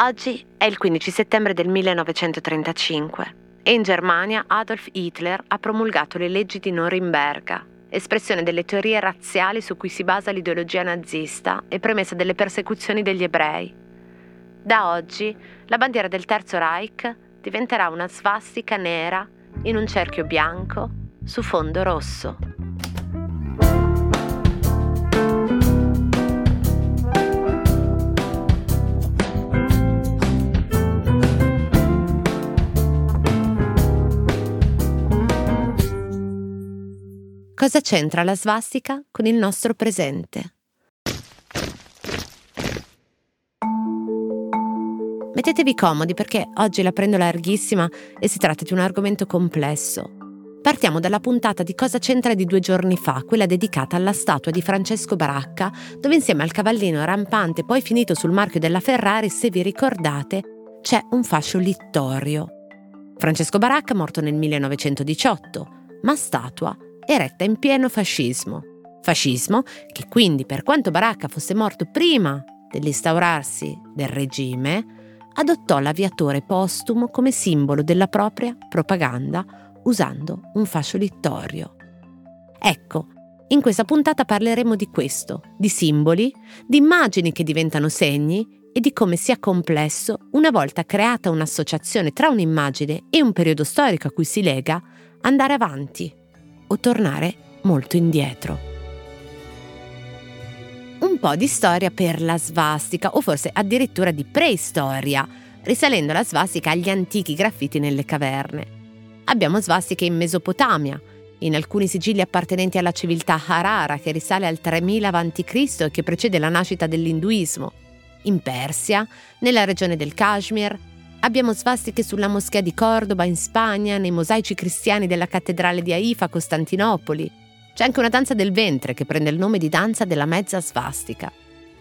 Oggi è il 15 settembre del 1935 e in Germania Adolf Hitler ha promulgato le leggi di Norimberga, espressione delle teorie razziali su cui si basa l'ideologia nazista e premessa delle persecuzioni degli ebrei. Da oggi la bandiera del Terzo Reich diventerà una svastica nera in un cerchio bianco su fondo rosso. Cosa c'entra la svastica con il nostro presente? Mettetevi comodi perché oggi la prendo larghissima e si tratta di un argomento complesso. Partiamo dalla puntata di Cosa c'entra di due giorni fa, quella dedicata alla statua di Francesco Baracca, dove insieme al cavallino rampante poi finito sul marchio della Ferrari, se vi ricordate, c'è un fascio littorio. Francesco Baracca morto nel 1918, ma statua eretta in pieno fascismo. Fascismo che quindi, per quanto Baracca fosse morto prima dell'instaurarsi del regime, adottò l'aviatore postumo come simbolo della propria propaganda usando un fascio littorio. Ecco, in questa puntata parleremo di questo, di simboli, di immagini che diventano segni e di come sia complesso, una volta creata un'associazione tra un'immagine e un periodo storico a cui si lega, andare avanti o tornare molto indietro. Un po' di storia per la svastica o forse addirittura di preistoria, risalendo la svastica agli antichi graffiti nelle caverne. Abbiamo svastiche in Mesopotamia, in alcuni sigilli appartenenti alla civiltà Harara che risale al 3000 a.C. e che precede la nascita dell'induismo, in Persia, nella regione del Kashmir, Abbiamo svastiche sulla moschea di Cordoba in Spagna, nei mosaici cristiani della cattedrale di Haifa a Costantinopoli. C'è anche una danza del ventre che prende il nome di danza della mezza svastica.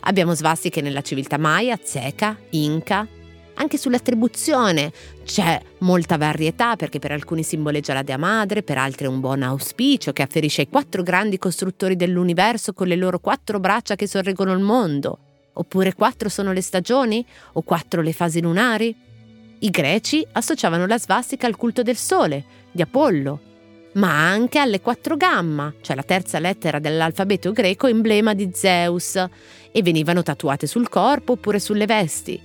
Abbiamo svastiche nella civiltà Maya, Zeca, Inca. Anche sull'attribuzione c'è molta varietà perché per alcuni simboleggia la Dea Madre, per altri è un buon auspicio che afferisce ai quattro grandi costruttori dell'universo con le loro quattro braccia che sorreggono il mondo. Oppure quattro sono le stagioni? O quattro le fasi lunari? I greci associavano la svastica al culto del sole, di Apollo, ma anche alle quattro gamma, cioè la terza lettera dell'alfabeto greco emblema di Zeus, e venivano tatuate sul corpo oppure sulle vesti.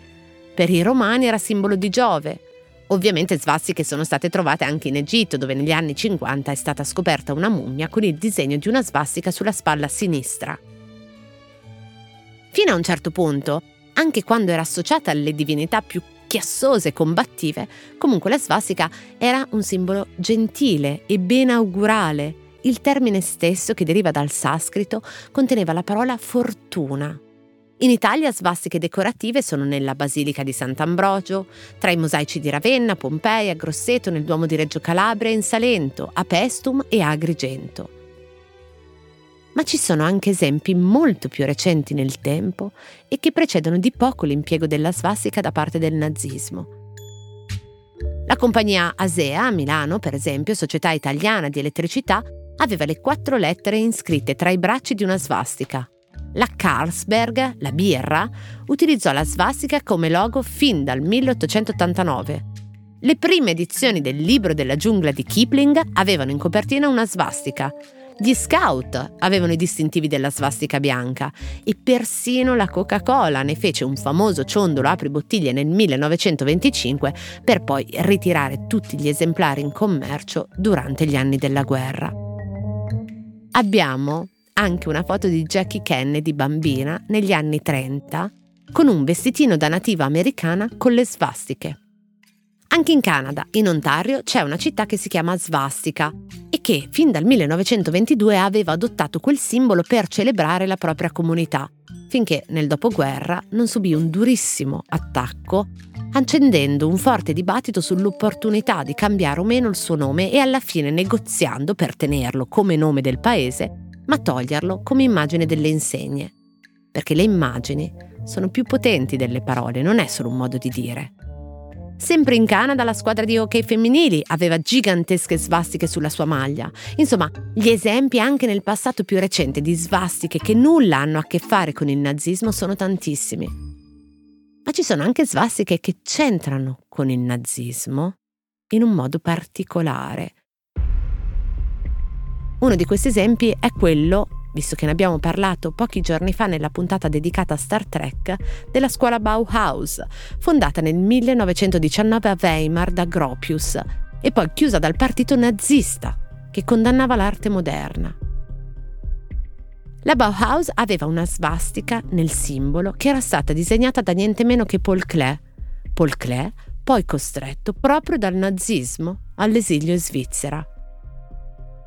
Per i romani era simbolo di Giove. Ovviamente svastiche sono state trovate anche in Egitto, dove negli anni 50 è stata scoperta una mummia con il disegno di una svastica sulla spalla sinistra. Fino a un certo punto, anche quando era associata alle divinità più chiassose e combattive, comunque la svastica era un simbolo gentile e benaugurale. Il termine stesso, che deriva dal sanscrito, conteneva la parola fortuna. In Italia svastiche decorative sono nella Basilica di Sant'Ambrogio, tra i mosaici di Ravenna, Pompei, a Grosseto, nel Duomo di Reggio Calabria in Salento, a Pestum e a Agrigento ma ci sono anche esempi molto più recenti nel tempo e che precedono di poco l'impiego della svastica da parte del nazismo. La compagnia Asea a Milano, per esempio, società italiana di elettricità, aveva le quattro lettere inscritte tra i bracci di una svastica. La Carlsberg, la birra, utilizzò la svastica come logo fin dal 1889. Le prime edizioni del libro della giungla di Kipling avevano in copertina una svastica, gli scout avevano i distintivi della svastica bianca e persino la Coca-Cola ne fece un famoso ciondolo apri bottiglie nel 1925 per poi ritirare tutti gli esemplari in commercio durante gli anni della guerra. Abbiamo anche una foto di Jackie Kennedy bambina negli anni 30 con un vestitino da nativa americana con le svastiche. Anche in Canada, in Ontario, c'è una città che si chiama Svastika e che fin dal 1922 aveva adottato quel simbolo per celebrare la propria comunità, finché nel dopoguerra non subì un durissimo attacco, accendendo un forte dibattito sull'opportunità di cambiare o meno il suo nome e alla fine negoziando per tenerlo come nome del paese, ma toglierlo come immagine delle insegne. Perché le immagini sono più potenti delle parole, non è solo un modo di dire. Sempre in Canada la squadra di hockey femminili aveva gigantesche svastiche sulla sua maglia. Insomma, gli esempi anche nel passato più recente di svastiche che nulla hanno a che fare con il nazismo sono tantissimi. Ma ci sono anche svastiche che c'entrano con il nazismo in un modo particolare. Uno di questi esempi è quello visto che ne abbiamo parlato pochi giorni fa nella puntata dedicata a Star Trek, della scuola Bauhaus, fondata nel 1919 a Weimar da Gropius e poi chiusa dal partito nazista, che condannava l'arte moderna. La Bauhaus aveva una svastica nel simbolo che era stata disegnata da niente meno che Paul Klee. Paul Klee, poi costretto proprio dal nazismo all'esilio in Svizzera.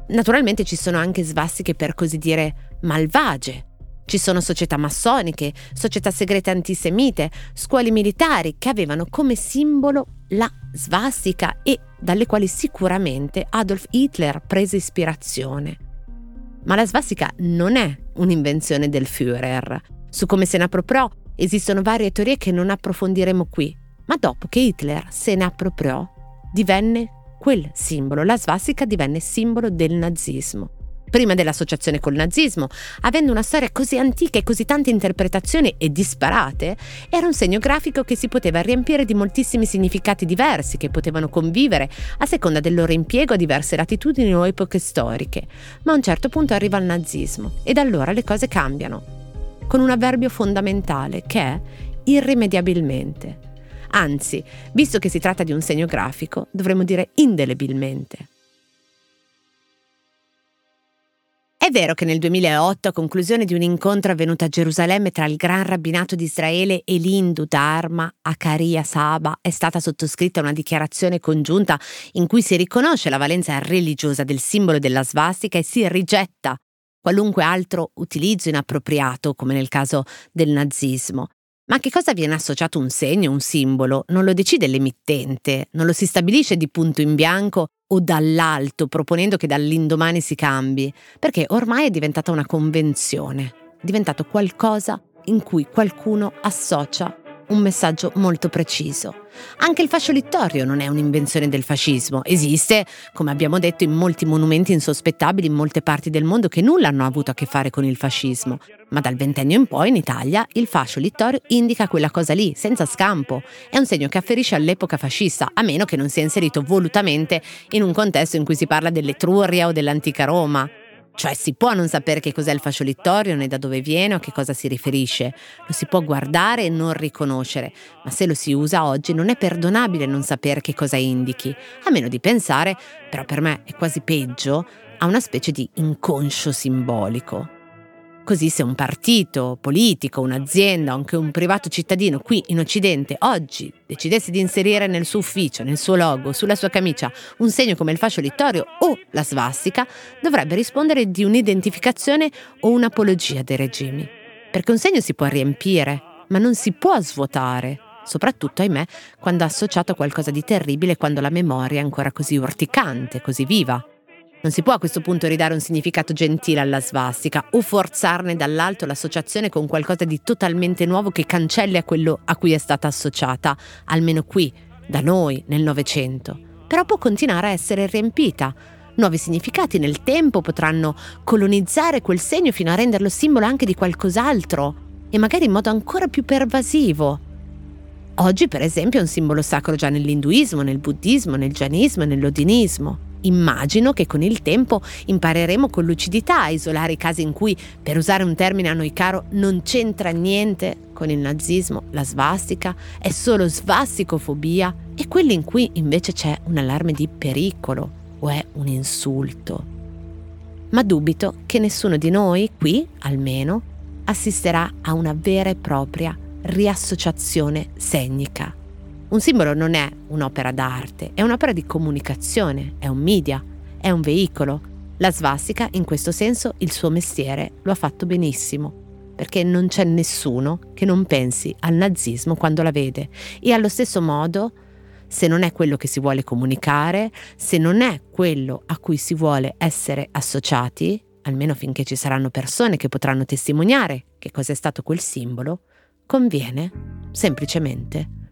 Naturalmente ci sono anche svastiche per così dire malvagie. Ci sono società massoniche, società segrete antisemite, scuole militari che avevano come simbolo la svastica e dalle quali sicuramente Adolf Hitler prese ispirazione. Ma la svastica non è un'invenzione del Führer. Su come se ne appropriò esistono varie teorie che non approfondiremo qui, ma dopo che Hitler se ne appropriò, divenne quel simbolo, la svastica divenne simbolo del nazismo. Prima dell'associazione col nazismo, avendo una storia così antica e così tante interpretazioni e disparate, era un segno grafico che si poteva riempire di moltissimi significati diversi che potevano convivere a seconda del loro impiego a diverse latitudini o epoche storiche. Ma a un certo punto arriva il nazismo ed allora le cose cambiano, con un avverbio fondamentale che è irrimediabilmente. Anzi, visto che si tratta di un segno grafico, dovremmo dire indelebilmente. È vero che nel 2008, a conclusione di un incontro avvenuto a Gerusalemme tra il Gran Rabbinato di Israele e l'Indu Dharma Akaria Saba, è stata sottoscritta una dichiarazione congiunta in cui si riconosce la valenza religiosa del simbolo della svastica e si rigetta qualunque altro utilizzo inappropriato, come nel caso del nazismo. Ma a che cosa viene associato un segno, un simbolo? Non lo decide l'emittente, non lo si stabilisce di punto in bianco o dall'alto, proponendo che dall'indomani si cambi, perché ormai è diventata una convenzione, è diventato qualcosa in cui qualcuno associa un messaggio molto preciso. Anche il fascio littorio non è un'invenzione del fascismo, esiste, come abbiamo detto, in molti monumenti insospettabili in molte parti del mondo che nulla hanno avuto a che fare con il fascismo, ma dal ventennio in poi in Italia il fascio littorio indica quella cosa lì, senza scampo, è un segno che afferisce all'epoca fascista, a meno che non sia inserito volutamente in un contesto in cui si parla dell'Etruria o dell'antica Roma. Cioè si può non sapere che cos'è il fascio littorio né da dove viene o a che cosa si riferisce, lo si può guardare e non riconoscere, ma se lo si usa oggi non è perdonabile non sapere che cosa indichi, a meno di pensare, però per me è quasi peggio, a una specie di inconscio simbolico. Così se un partito politico, un'azienda o anche un privato cittadino qui in Occidente oggi decidesse di inserire nel suo ufficio, nel suo logo, sulla sua camicia un segno come il fascio littorio o la svastica, dovrebbe rispondere di un'identificazione o un'apologia dei regimi. Perché un segno si può riempire, ma non si può svuotare, soprattutto, ahimè, quando è associato a qualcosa di terribile quando la memoria è ancora così urticante, così viva. Non si può a questo punto ridare un significato gentile alla svastica o forzarne dall'alto l'associazione con qualcosa di totalmente nuovo che cancelli a quello a cui è stata associata, almeno qui, da noi, nel Novecento. Però può continuare a essere riempita. Nuovi significati nel tempo potranno colonizzare quel segno fino a renderlo simbolo anche di qualcos'altro e magari in modo ancora più pervasivo. Oggi, per esempio, è un simbolo sacro già nell'induismo, nel buddismo, nel gianismo e nell'odinismo. Immagino che con il tempo impareremo con lucidità a isolare i casi in cui, per usare un termine a noi caro, non c'entra niente con il nazismo, la svastica, è solo svasticofobia e quelli in cui invece c'è un allarme di pericolo o è un insulto. Ma dubito che nessuno di noi, qui almeno, assisterà a una vera e propria riassociazione segnica un simbolo non è un'opera d'arte, è un'opera di comunicazione, è un media, è un veicolo. La svastica, in questo senso, il suo mestiere lo ha fatto benissimo, perché non c'è nessuno che non pensi al nazismo quando la vede. E allo stesso modo, se non è quello che si vuole comunicare, se non è quello a cui si vuole essere associati, almeno finché ci saranno persone che potranno testimoniare che cos'è stato quel simbolo, conviene semplicemente